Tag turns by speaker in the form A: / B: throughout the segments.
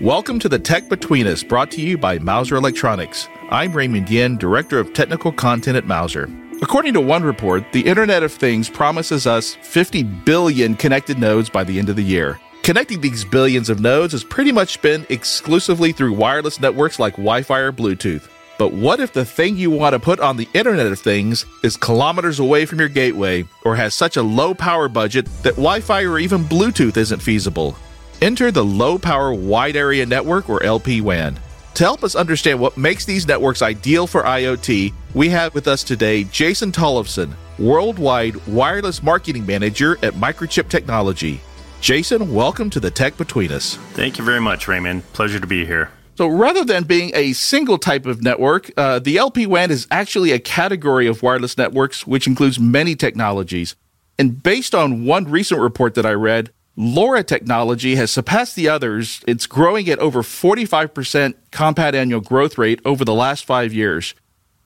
A: Welcome to the Tech Between Us, brought to you by Mouser Electronics. I'm Raymond Yin, Director of Technical Content at Mouser. According to one report, the Internet of Things promises us 50 billion connected nodes by the end of the year. Connecting these billions of nodes has pretty much been exclusively through wireless networks like Wi Fi or Bluetooth. But what if the thing you want to put on the Internet of Things is kilometers away from your gateway or has such a low power budget that Wi Fi or even Bluetooth isn't feasible? Enter the Low Power Wide Area Network or LPWAN. To help us understand what makes these networks ideal for IoT, we have with us today Jason Tollefson, Worldwide Wireless Marketing Manager at Microchip Technology. Jason, welcome to the Tech Between Us.
B: Thank you very much, Raymond. Pleasure to be here.
A: So rather than being a single type of network, uh, the LPWAN is actually a category of wireless networks which includes many technologies. And based on one recent report that I read, LoRa technology has surpassed the others. It's growing at over 45% compound annual growth rate over the last five years.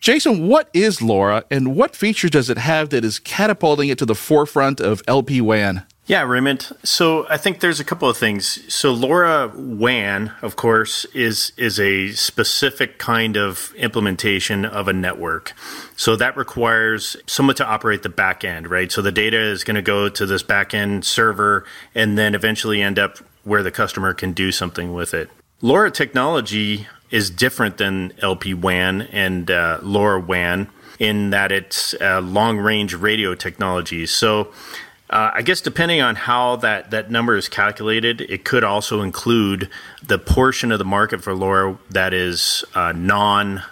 A: Jason, what is LoRa and what features does it have that is catapulting it to the forefront of LPWAN?
B: Yeah, Raymond. So I think there's a couple of things. So LoRa WAN, of course, is is a specific kind of implementation of a network. So that requires someone to operate the back end, right? So the data is going to go to this back end server and then eventually end up where the customer can do something with it. LoRa technology is different than LP WAN and uh, LoRa WAN in that it's uh, long range radio technology. So uh, I guess depending on how that, that number is calculated, it could also include the portion of the market for LoRa that is uh, non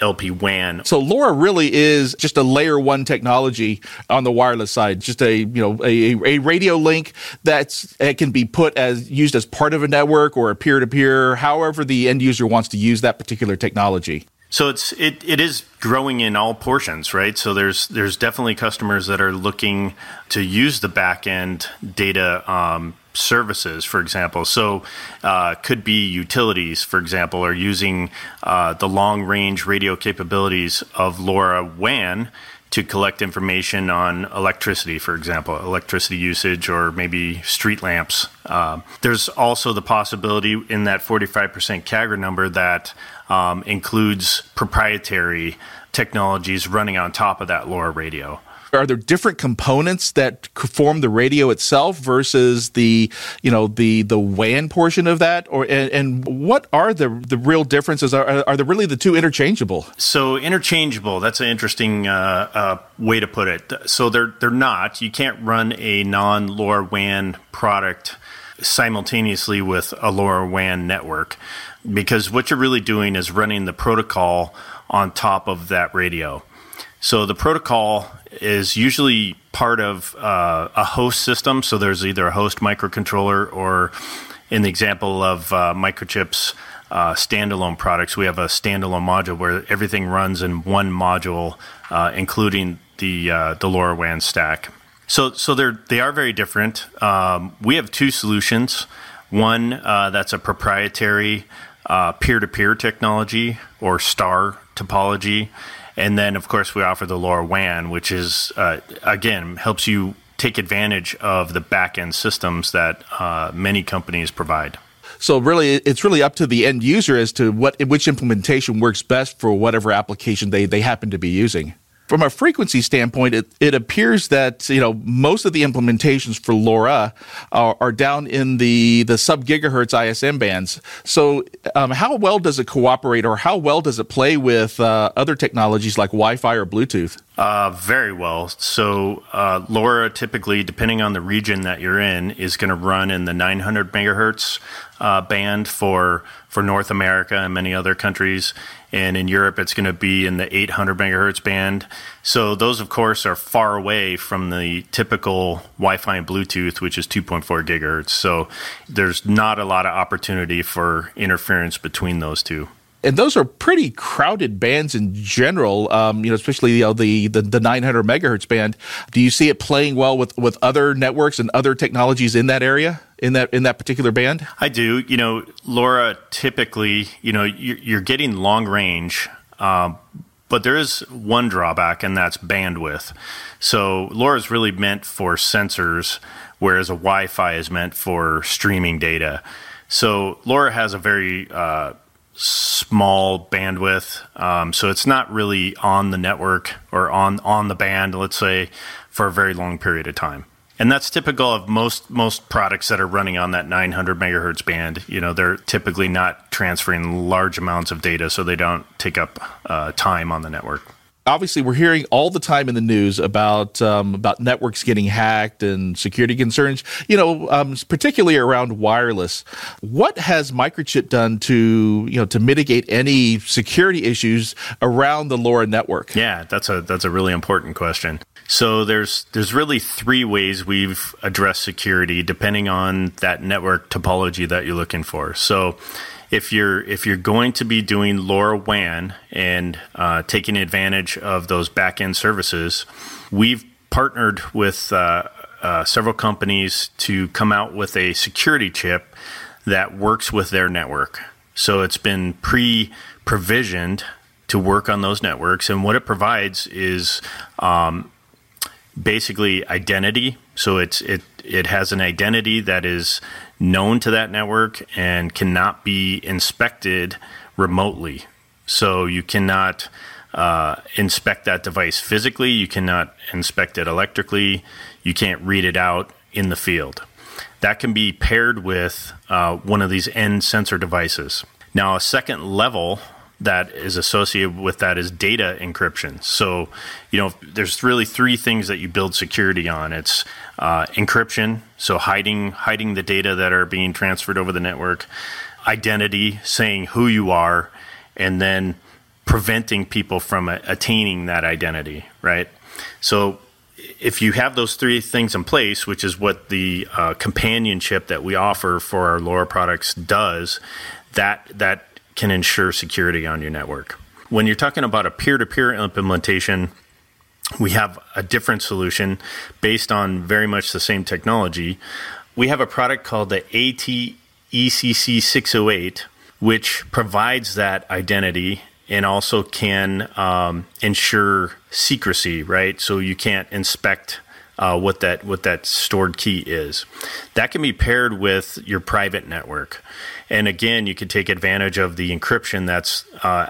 B: LP WAN.
A: So LoRa really is just a layer one technology on the wireless side, just a you know a, a radio link that's it can be put as used as part of a network or a peer to peer, however the end user wants to use that particular technology.
B: So it's it, it is growing in all portions, right? So there's there's definitely customers that are looking to use the back end data um, services, for example. So uh, could be utilities, for example, are using uh, the long range radio capabilities of LoRa WAN to collect information on electricity, for example, electricity usage or maybe street lamps. Uh, there's also the possibility in that 45% CAGR number that um, includes proprietary technologies running on top of that LoRa radio.
A: Are there different components that form the radio itself versus the, you know, the the WAN portion of that, or and, and what are the the real differences? Are are they really the two interchangeable?
B: So interchangeable. That's an interesting uh, uh, way to put it. So they're they're not. You can't run a non LoRa WAN product simultaneously with a LoRa WAN network because what you're really doing is running the protocol on top of that radio. So the protocol is usually part of uh, a host system. So there's either a host microcontroller or, in the example of uh, microchips. Uh, standalone products. We have a standalone module where everything runs in one module, uh, including the uh, the LoRaWAN stack. So, so they're they are very different. Um, we have two solutions. One uh, that's a proprietary uh, peer-to-peer technology or star topology, and then of course we offer the LoRaWAN, which is uh, again helps you take advantage of the back-end systems that uh, many companies provide.
A: So really, it's really up to the end user as to what which implementation works best for whatever application they, they happen to be using from a frequency standpoint, it, it appears that you know most of the implementations for LoRa are, are down in the the sub gigahertz ISM bands. So, um, how well does it cooperate, or how well does it play with uh, other technologies like Wi-Fi or Bluetooth?
B: Uh, very well. So, uh, LoRa typically, depending on the region that you're in, is going to run in the 900 megahertz uh, band for for North America and many other countries and in Europe it's going to be in the 800 megahertz band. So those, of course, are far away from the typical Wi-Fi and Bluetooth, which is 2.4 gigahertz. So there's not a lot of opportunity for interference between those two
A: and those are pretty crowded bands in general. Um, you know, especially you know, the, the the 900 megahertz band. Do you see it playing well with with other networks and other technologies in that area? In that in that particular band,
B: I do. You know, LoRa typically, you know, you're, you're getting long range, um, but there is one drawback, and that's bandwidth. So LoRa is really meant for sensors, whereas a Wi-Fi is meant for streaming data. So LoRa has a very uh, small bandwidth, um, so it's not really on the network or on on the band, let's say, for a very long period of time. And that's typical of most most products that are running on that 900 megahertz band. You know, they're typically not transferring large amounts of data, so they don't take up uh, time on the network
A: obviously we're hearing all the time in the news about um, about networks getting hacked and security concerns. You know, um, particularly around wireless. What has Microchip done to you know to mitigate any security issues around the LoRa network?
B: Yeah, that's a that's a really important question. So there's there's really three ways we've addressed security depending on that network topology that you're looking for. So if you're if you're going to be doing LoRaWAN and uh, taking advantage of those back end services, we've partnered with uh, uh, several companies to come out with a security chip that works with their network. So it's been pre provisioned to work on those networks, and what it provides is um, basically identity. So it's it it has an identity that is known to that network and cannot be inspected remotely. So you cannot uh, inspect that device physically, you cannot inspect it electrically, you can't read it out in the field. That can be paired with uh, one of these end sensor devices. Now, a second level that is associated with that is data encryption. So, you know, there's really three things that you build security on. It's uh, encryption, so hiding hiding the data that are being transferred over the network, identity, saying who you are, and then preventing people from attaining that identity. Right. So, if you have those three things in place, which is what the uh, companionship that we offer for our LoRa products does, that that can ensure security on your network. When you're talking about a peer to peer implementation, we have a different solution based on very much the same technology. We have a product called the ATECC 608, which provides that identity and also can um, ensure secrecy, right? So you can't inspect uh, what that what that stored key is. That can be paired with your private network, and again, you can take advantage of the encryption that's uh,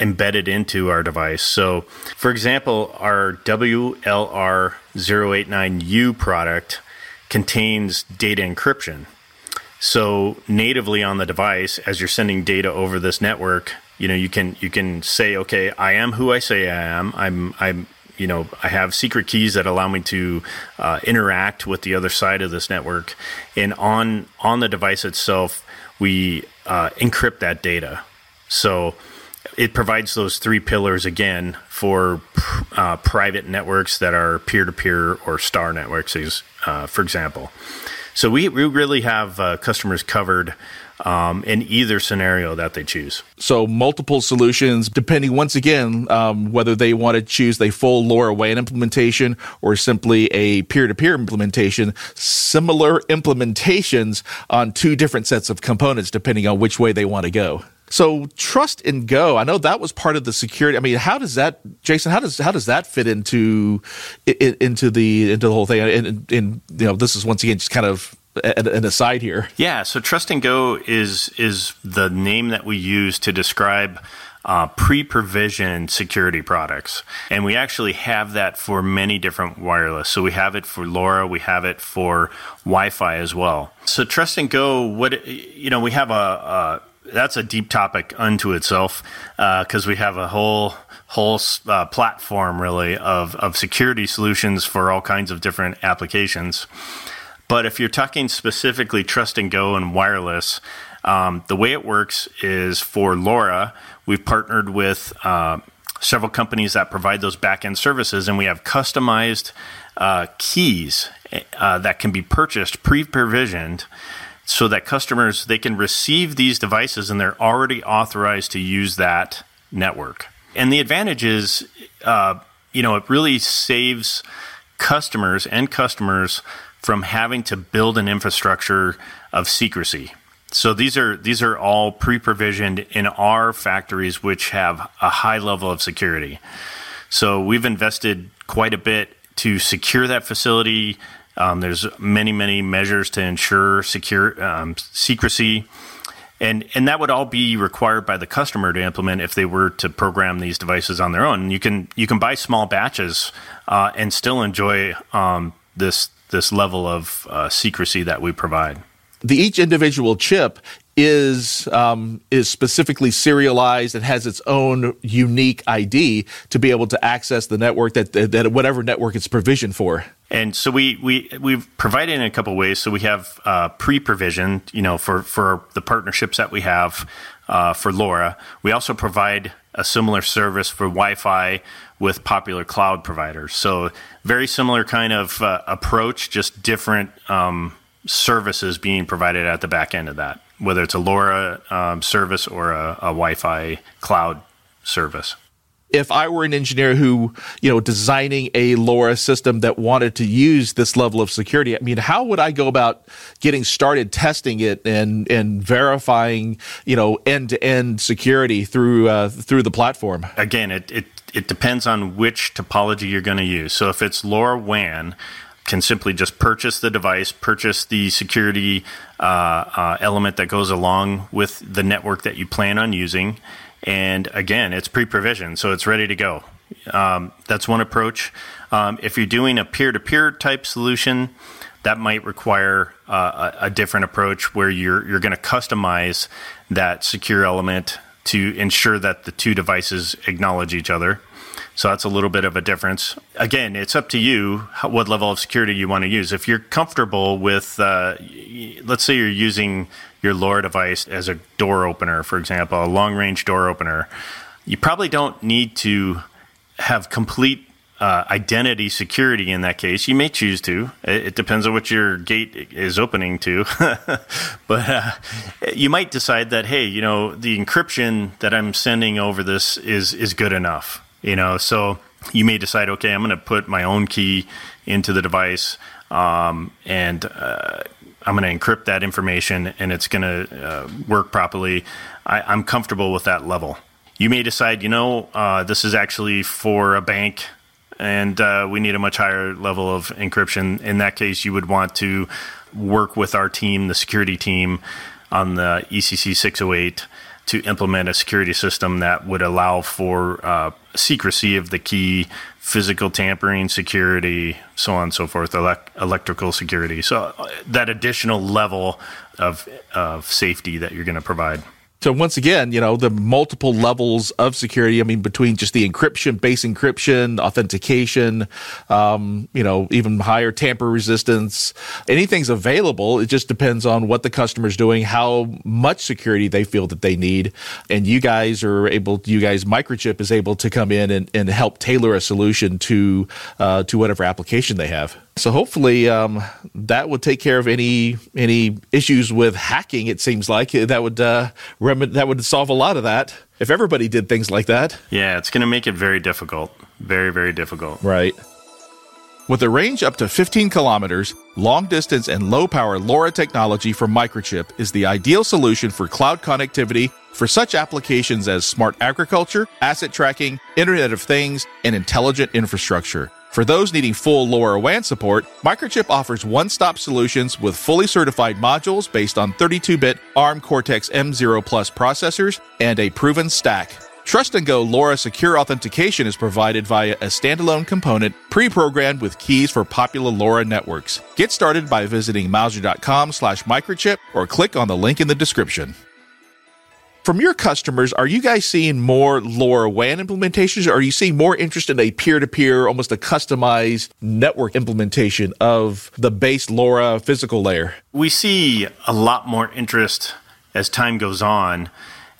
B: embedded into our device. So, for example, our WLR089U product contains data encryption. So natively on the device, as you're sending data over this network, you know you can you can say, okay, I am who I say I am. I'm I'm you know I have secret keys that allow me to uh, interact with the other side of this network, and on on the device itself, we uh, encrypt that data. So it provides those three pillars again for uh, private networks that are peer to peer or star networks, uh, for example. So we, we really have uh, customers covered um, in either scenario that they choose.
A: So multiple solutions, depending once again um, whether they want to choose a full LoRaWAN implementation or simply a peer-to-peer implementation. Similar implementations on two different sets of components, depending on which way they want to go. So trust and go. I know that was part of the security. I mean, how does that, Jason? How does how does that fit into into the into the whole thing? And, and you know, this is once again just kind of an aside here.
B: Yeah. So trust and go is is the name that we use to describe uh, pre-provisioned security products, and we actually have that for many different wireless. So we have it for LoRa, we have it for Wi-Fi as well. So Trust and Go, what you know, we have a, a that's a deep topic unto itself because uh, we have a whole whole uh, platform really of of security solutions for all kinds of different applications. But if you're talking specifically Trust and Go and wireless, um, the way it works is for LoRa, we've partnered with uh, several companies that provide those backend services, and we have customized uh, keys uh, that can be purchased pre-provisioned so that customers they can receive these devices and they're already authorized to use that network. And the advantage is, uh, you know, it really saves customers and customers from having to build an infrastructure of secrecy. So these are these are all pre-provisioned in our factories, which have a high level of security. So we've invested quite a bit to secure that facility, Um, there's many, many measures to ensure secure um, secrecy and and that would all be required by the customer to implement if they were to program these devices on their own. You can you can buy small batches uh, and still enjoy um, this this level of uh, secrecy that we provide.
A: The each individual chip is um, is specifically serialized and has its own unique ID to be able to access the network that that whatever network it's provisioned for.
B: And so we we we've provided in a couple ways. So we have uh, pre-provisioned, you know, for for the partnerships that we have uh, for LoRa. We also provide a similar service for Wi-Fi with popular cloud providers. So very similar kind of uh, approach, just different um, services being provided at the back end of that whether it's a LoRa um, service or a, a Wi-Fi cloud service
A: if I were an engineer who, you know, designing a LoRa system that wanted to use this level of security, I mean, how would I go about getting started testing it and and verifying, you know, end to end security through uh, through the platform?
B: Again, it, it it depends on which topology you're going to use. So if it's LoRa WAN, can simply just purchase the device, purchase the security uh, uh, element that goes along with the network that you plan on using. And again, it's pre provisioned, so it's ready to go. Um, that's one approach. Um, if you're doing a peer to peer type solution, that might require uh, a, a, different approach where you're, you're going to customize that secure element to ensure that the two devices acknowledge each other. So that's a little bit of a difference. Again, it's up to you how, what level of security you want to use. If you're comfortable with, uh, let's say you're using your LoRa device as a door opener, for example, a long range door opener, you probably don't need to have complete uh, identity security in that case. You may choose to. It, it, depends on what your gate is opening to. but uh, you might decide that, hey, you know, the encryption that I'm sending over this is, is good enough you know so you may decide okay i'm going to put my own key into the device um, and uh, i'm going to encrypt that information and it's going to uh, work properly. I, am comfortable with that level. You may decide you know uh, this is actually for a bank and uh, we need a much higher level of encryption. In that case you would want to work with our team the security team on the ecc 608 to implement a security system that would allow for uh, secrecy of the key, physical tampering security, so on and so forth, elect- electrical security. So uh, that additional level of, of safety that you're going to provide.
A: So once again, you know, the multiple levels of security, I mean, between just the encryption, base encryption, authentication, um, you know, even higher tamper resistance, anything's available. It just depends on what the customer's doing, how much security they feel that they need. And you guys are able, you guys, Microchip is able to come in and, and help tailor a solution to, uh, to whatever application they have. So hopefully um, that would take care of any any issues with hacking. It seems like that would uh, rem- that would solve a lot of that if everybody did things like that.
B: Yeah, it's going to make it very difficult, very very difficult.
A: Right. With a range up to 15 kilometers, long distance and low power LoRa technology from Microchip is the ideal solution for cloud connectivity for such applications as smart agriculture, asset tracking, Internet of Things, and intelligent infrastructure. For those needing full LoRaWAN support, Microchip offers one stop solutions with fully certified modules based on 32 bit ARM Cortex M0 Plus processors and a proven stack. Trust and Go LoRa Secure Authentication is provided via a standalone component pre-programmed with keys for popular LoRa networks. Get started by visiting Mouser.com slash microchip or click on the link in the description from your customers, are you guys seeing more LoRaWAN implementations? Or are you seeing more interest in a peer-to-peer, almost a customized network implementation of the base LoRa physical layer?
B: We see a lot more interest as time goes on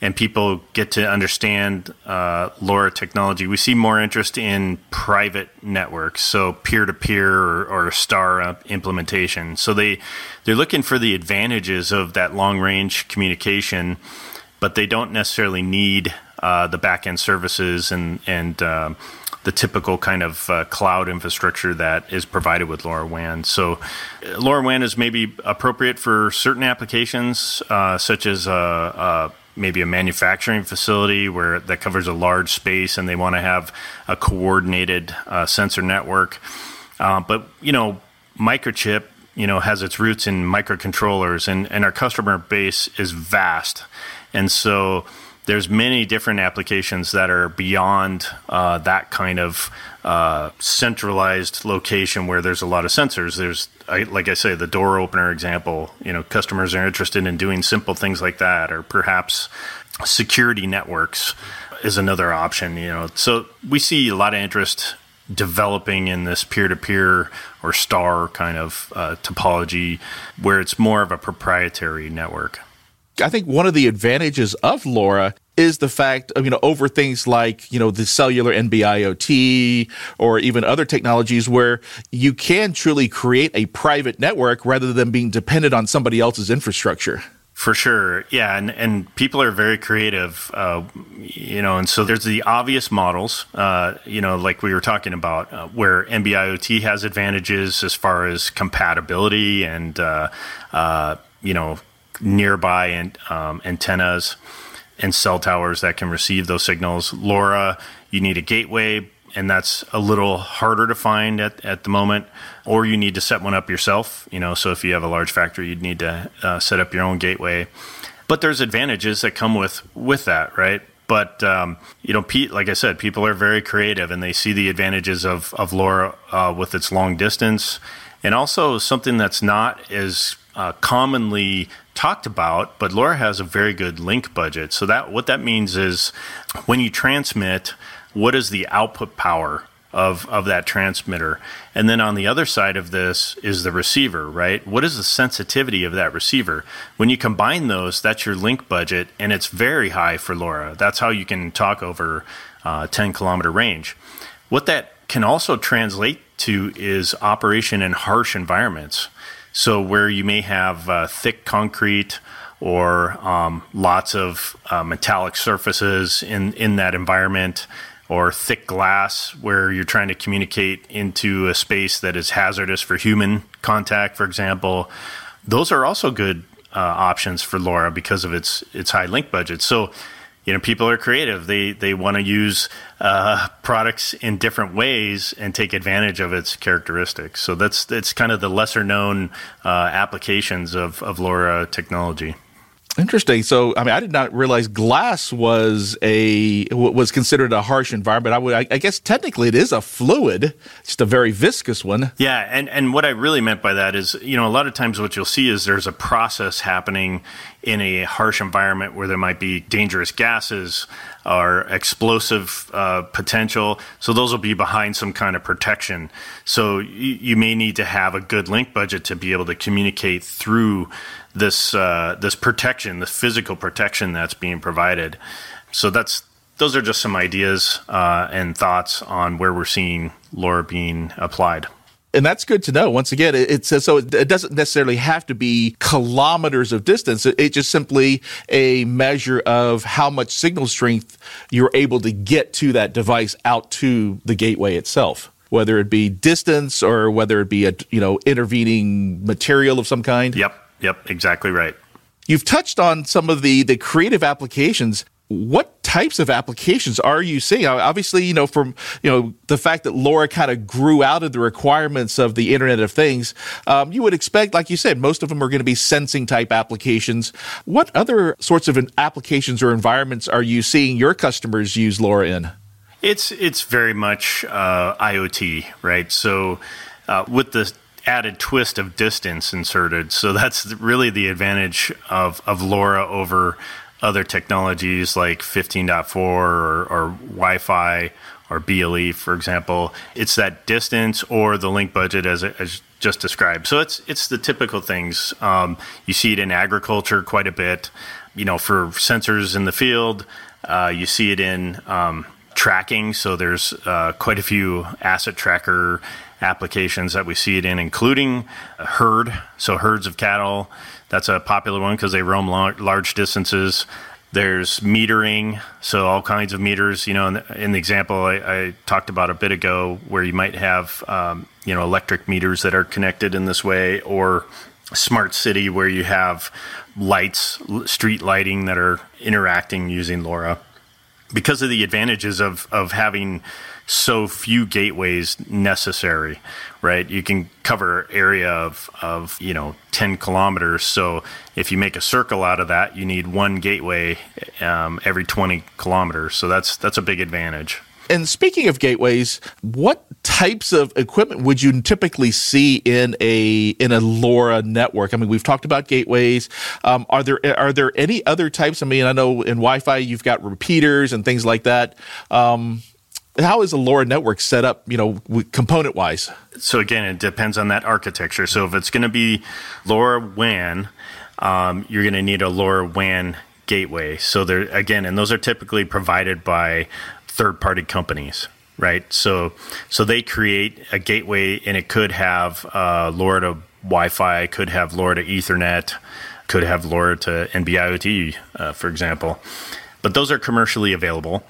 B: and people get to understand uh, LoRa technology. We see more interest in private networks, so peer-to-peer or, or star implementation. So they they're looking for the advantages of that long-range communication but they don't necessarily need uh, the backend services and and uh, the typical kind of uh, cloud infrastructure that is provided with LoRaWAN. So, uh, LoRaWAN is maybe appropriate for certain applications, uh, such as uh, maybe a manufacturing facility where that covers a large space and they want to have a coordinated sensor network. but you know, microchip, you know, has its roots in microcontrollers, and, and our customer base is vast. And so there's many different applications that are beyond uh, that kind of uh, centralized location where there's a lot of sensors. There's, I, like I say, the door opener example. You know, customers are interested in doing simple things like that, or perhaps security networks is another option. You know, so we see a lot of interest developing in this peer-to-peer or star kind of uh, topology where it's more of a proprietary network.
A: I think one of the advantages of LoRa is the fact of, you know, over things like, you know, the cellular NB-IoT or even other technologies where you can truly create a private network rather than being dependent on somebody else's infrastructure.
B: For sure, yeah, and and people are very creative, uh, you know, and so there's the obvious models, uh, you know, like we were talking about, uh, where NB-IoT has advantages as far as compatibility and uh, uh, you know nearby and um, antennas and cell towers that can receive those signals. LoRa, you need a gateway, and that's a little harder to find at, at the moment. Or you need to set one up yourself. You know, so if you have a large factory, you'd need to uh, set up your own gateway. But there's advantages that come with with that, right? But um, you know, Pete, like I said, people are very creative, and they see the advantages of of LoRa uh, with its long distance, and also something that's not as uh, commonly talked about, but LoRa has a very good link budget. So that what that means is when you transmit, what is the output power of of that transmitter? And then on the other side of this is the receiver, right? What is the sensitivity of that receiver? When you combine those, that's your link budget, and it's very high for LoRa. That's how you can talk over uh, 10 kilometer range. What that can also translate to is operation in harsh environments. So where you may have uh, thick concrete or um, lots of uh, metallic surfaces in in that environment, or thick glass where you're trying to communicate into a space that is hazardous for human contact, for example, those are also good uh, options for LoRa because of its its high link budget. So you know people are creative. They they want to use uh, products in different ways and take advantage of its characteristics. So that's that's kind of the lesser known uh, applications of of LoRa technology
A: Interesting. So, I mean, I did not realize glass was a was considered a harsh environment. I would, I, guess, technically, it is a fluid, just a very viscous one.
B: Yeah, and and what I really meant by that is, you know, a lot of times what you'll see is there's a process happening in a harsh environment where there might be dangerous gases or explosive uh, potential. So those will be behind some kind of protection. So you, you may need to have a good link budget to be able to communicate through this uh, this protection, the physical protection that's being provided. So that's those are just some ideas uh, and thoughts on where we're seeing LoRa being applied.
A: And that's good to know. Once again, it, says so it, doesn't necessarily have to be kilometers of distance. It's it just simply a measure of how much signal strength you're able to get to that device out to the gateway itself whether it be distance or whether it be a you know intervening material of some kind.
B: Yep. Yep, exactly right.
A: You've touched on some of the the creative applications. What types of applications are you seeing? Obviously, you know, from you know the fact that LoRa kind of grew out of the requirements of the Internet of Things, um, you would expect, like you said, most of them are going to be sensing type applications. What other sorts of applications or environments are you seeing your customers use LoRa in?
B: It's it's very much uh, IoT, right? So uh, with the added twist of distance inserted. So that's really the advantage of, of LoRa over other technologies like 15.4 or, or Wi Fi or BLE, for example. It's that distance or the link budget as, as just described. So it's, it's the typical things. Um, you see it in agriculture quite a bit, you know, for sensors in the field. Uh, you see it in um, tracking. So there's uh, quite a few asset tracker applications that we see it in, including herd. So herds of cattle, that's a popular one because they roam large distances. There's metering, so all kinds of meters. You know, in the, in the example I, I, talked about a bit ago, where you might have um, you know electric meters that are connected in this way, or smart city where you have lights, street lighting that are interacting using LoRa. Because of the advantages of, of having so few gateways necessary, right? You can cover area of, of, you know, 10 kilometers. So if you make a circle out of that, you need one gateway um, every 20 kilometers. So that's, that's a big advantage.
A: And speaking of gateways, what types of equipment would you typically see in a in a LoRa network? I mean, we've talked about gateways. Um, are there are there any other types? I mean, I know in Wi-Fi you've got repeaters and things like that. Um, how is a LoRa network set up, you know, component wise?
B: So again, it depends on that architecture. So if it's going to be LoRa WAN, um, you're going to need a LoRa WAN gateway. So there again, and those are typically provided by third party companies right so so they create a gateway and it could have uh, LoRa to Wi-Fi could have LoRa to Ethernet could have LoRa to NB-IoT uh, for example but those are commercially available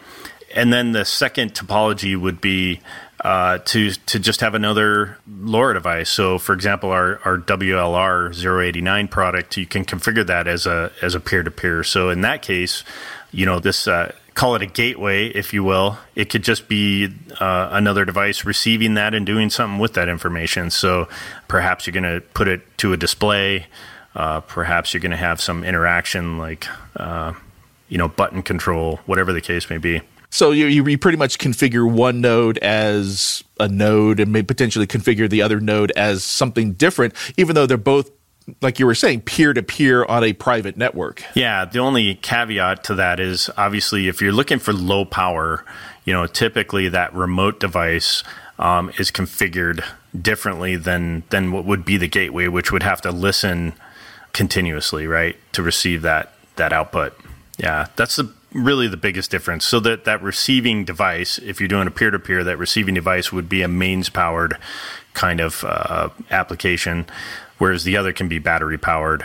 B: and then the second topology would be uh, to to just have another LoRa device. So, for example, our, our WLR 089 product, you can configure that as a as a peer to peer. So, in that case, you know this uh, call it a gateway, if you will. It could just be uh, another device receiving that and doing something with that information. So perhaps you're going to put it to a display. Uh, perhaps you're going to have some interaction like, uh, you know, button control, whatever the case may be.
A: So you, you pretty much configure one node as a node and may potentially configure the other node as something different, even though they're both like you were saying, peer to peer on a private network.
B: Yeah, the only caveat to that is obviously if you're looking for low power, you know, typically that remote device um, is configured differently than than what would be the gateway, which would have to listen continuously, right, to receive that that output. Yeah, that's the really the biggest difference. So that that receiving device, if you're doing a peer to peer, that receiving device would be a mains powered kind of uh, application whereas the other can be battery powered.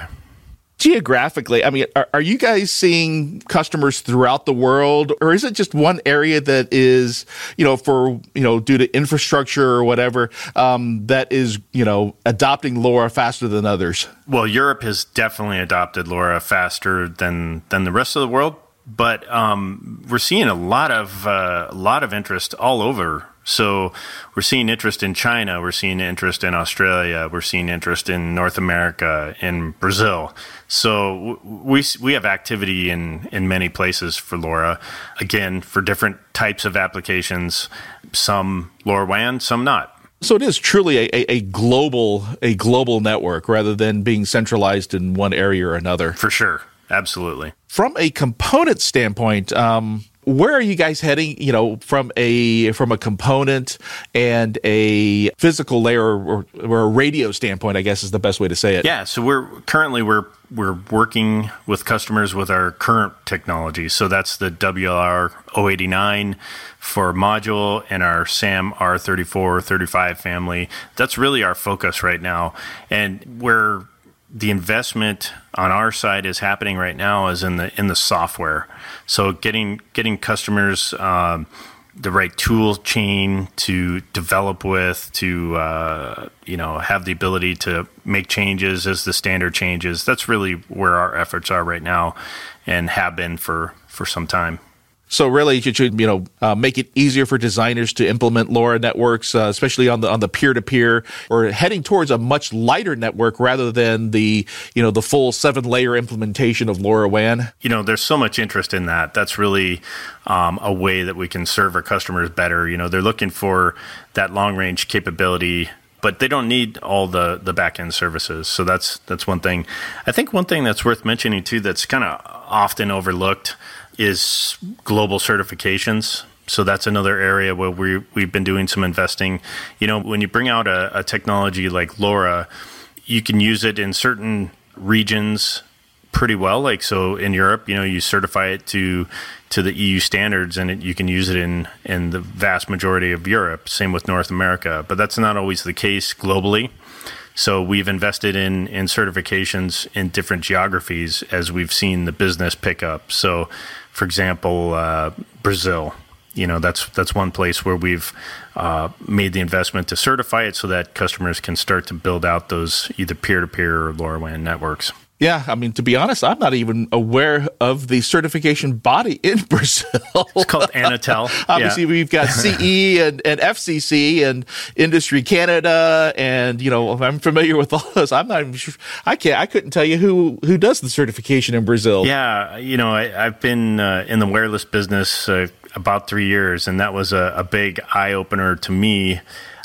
A: Geographically, I mean, are, are, you guys seeing customers throughout the world, or is it just one area that is, you know, for you know, due to infrastructure or whatever, um, that is, you know, adopting LoRa faster than others?
B: Well, Europe has definitely adopted LoRa faster than than the rest of the world, but um, we're seeing a lot of uh, a lot of interest all over so we're seeing interest in China, we're seeing interest in Australia, we're seeing interest in North America, in Brazil. So we we have activity in in many places for LoRa. Again, for different types of applications, some LoRaWAN, some not.
A: So it is truly a, a, a, global a global network rather than being centralized in one area or another.
B: For sure, absolutely.
A: From a component standpoint, um, where are you guys heading you know from a from a component and a physical layer or, or, a radio standpoint i guess is the best way to say it?
B: Yeah so we're currently we're we're working with customers with our current technology. So that's the wlr 089 for module and our sam r34 35 family. That's really our focus right now. And where the investment on our side is happening right now is in the in the software. So getting getting customers um, the right tool chain to develop with, to uh, you know have the ability to make changes as the standard changes. That's really where our efforts are right now, and have been for for some time.
A: So really, you should you know uh, make it easier for designers to implement LoRa networks, uh, especially on the on the peer to peer, or heading towards a much lighter network rather than the you know the full seven layer implementation of LoRaWAN.
B: You know, there's so much interest in that. That's really um, a way that we can serve our customers better. You know, they're looking for that long range capability but they don't need all the the back end services. So that's that's one thing. I think one thing that's worth mentioning too that's kind of often overlooked is global certifications. So that's another area where we we've been doing some investing. You know, when you bring out a, a technology like LoRa, you can use it in certain regions pretty well. Like so, in Europe, you know, you certify it to to the EU standards, and it, you can use it in in the vast majority of Europe. Same with North America, but that's not always the case globally. So we've invested in in certifications in different geographies as we've seen the business pick up. So, for example, uh, Brazil. You know that's that's one place where we've uh, made the investment to certify it so that customers can start to build out those either peer to peer or LoRaWAN networks.
A: Yeah, I mean, to be honest, I'm not even aware of the certification body in Brazil.
B: It's called Anatel.
A: Obviously, yeah. we've got CE and, and FCC and Industry Canada, and you know, I'm familiar with all those. I'm not even sure. I can't. I couldn't tell you who who does the certification in Brazil.
B: Yeah, you know, I, have been uh, in the wireless business uh, about three years, and that was a, a big eye opener to me.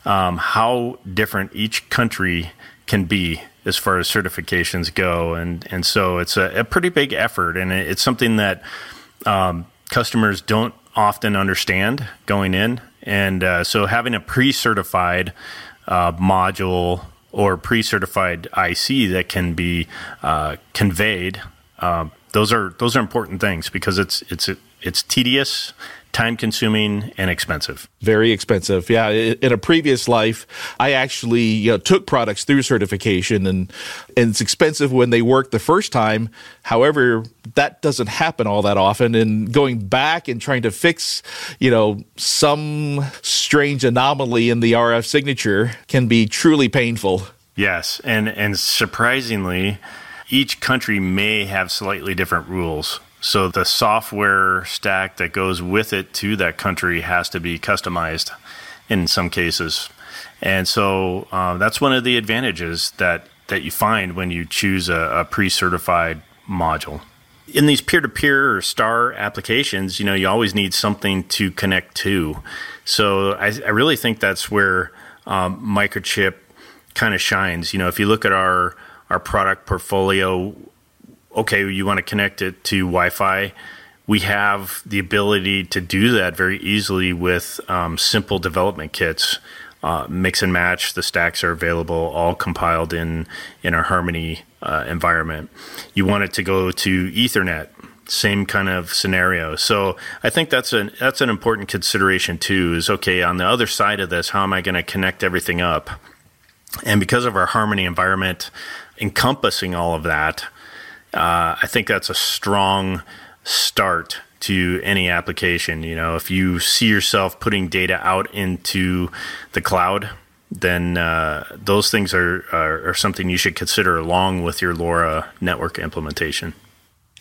B: Um, how different each country can be as far as certifications go, and and so it's a, a pretty big effort, and it's something that um, customers don't often understand going in, and uh, so having a pre-certified uh, module or pre-certified IC that can be uh, conveyed. Uh, those are those are important things because it's it's it's tedious time consuming and expensive.
A: Very expensive. Yeah. In a previous life, I actually you know, took products through certification and, and it's expensive when they work the first time. However, that doesn't happen all that often. And going back and trying to fix, you know, some strange anomaly in the RF signature can be truly painful.
B: Yes. And, and surprisingly, each country may have slightly different rules. So the software stack that goes with it to that country has to be customized in some cases. And so uh, that's one of the advantages that, that you find when you choose a, a pre-certified module. In these peer-to-peer or star applications, you know, you always need something to connect to. So I, I really think that's where um, microchip kind of shines. You know, if you look at our our product portfolio, okay, you want to connect it to Wi Fi. We have the ability to do that very easily with um, simple development kits. Uh, mix and match. The stacks are available, all compiled in in our Harmony uh, environment. You want it to go to Ethernet, same kind of scenario. So I think that's an that's an important consideration too. Is okay on the other side of this, how am I going to connect everything up? And because of our Harmony environment encompassing all of that, uh, I think that's a strong start to any application. You know, if you see yourself putting data out into the cloud, then uh, those things are, are, are something you should consider along with your LoRa network implementation.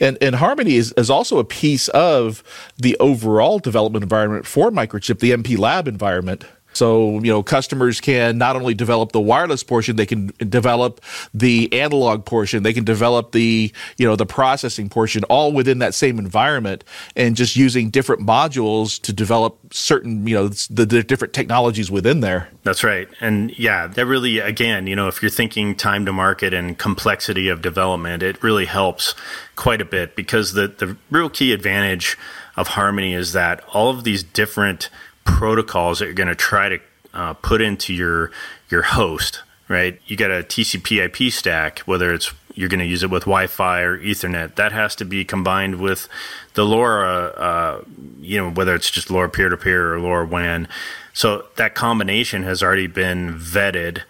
A: And, and Harmony is, is also a piece of the overall development environment for Microchip, the MPLAB environment. So, you know, customers can not only develop the wireless portion, they can develop the analog portion, they can develop the, you know, the processing portion all within that same environment and just using different modules to develop certain, you know, the, the different technologies within there.
B: That's right. And yeah, that really, again, you know, if you're thinking time to market and complexity of development, it really helps quite a bit because the, the real key advantage of Harmony is that all of these different protocols that you're going to try to uh, put into your your host, right? You got a TCP/IP stack, whether it's you're going to use it with Wi-Fi or Ethernet. That has to be combined with the LoRa, uh, you know, whether it's just LoRa peer-to-peer or LoRa WAN. So that combination has already been vetted,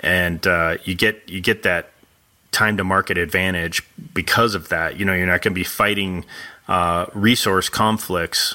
B: and uh, you get you get that time to market advantage because of that. You know, you're not going to be fighting uh, resource conflicts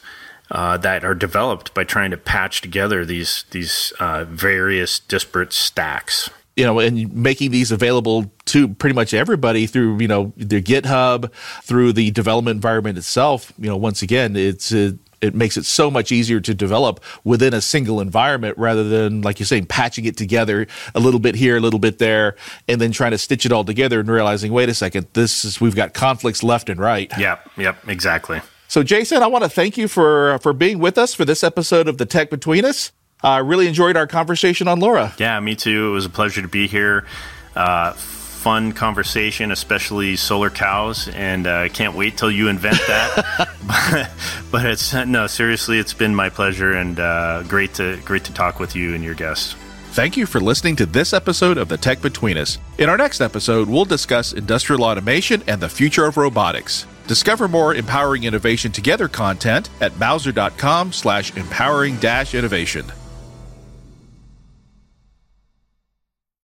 B: uh, that are developed by trying to patch together these these uh, various disparate stacks.
A: You know, and making these available to pretty much everybody through you know their GitHub, through the development environment itself. You know, once again, it's. Uh, it makes it so much easier to develop within a single environment rather than, like you're saying, patching it together a little bit here, a little bit there, and then trying to stitch it all together and realizing, wait a second, this is we've got conflicts left and right.
B: Yep, yep, exactly.
A: So, Jason, I want to thank you for for being with us for this episode of the Tech Between Us. I uh, really enjoyed our conversation on LoRa.
B: Yeah, me too. It was a pleasure to be here. Uh, fun conversation, especially solar cows, and I uh, can't wait till you invent that. but, but, it's no, seriously, it's been my pleasure and uh, great to great to talk with you and your guests.
A: Thank you for listening to this episode of The Tech Between Us. In our next episode, we'll discuss industrial automation and the future of robotics. Discover more Empowering Innovation Together content at mouser.com slash empowering innovation.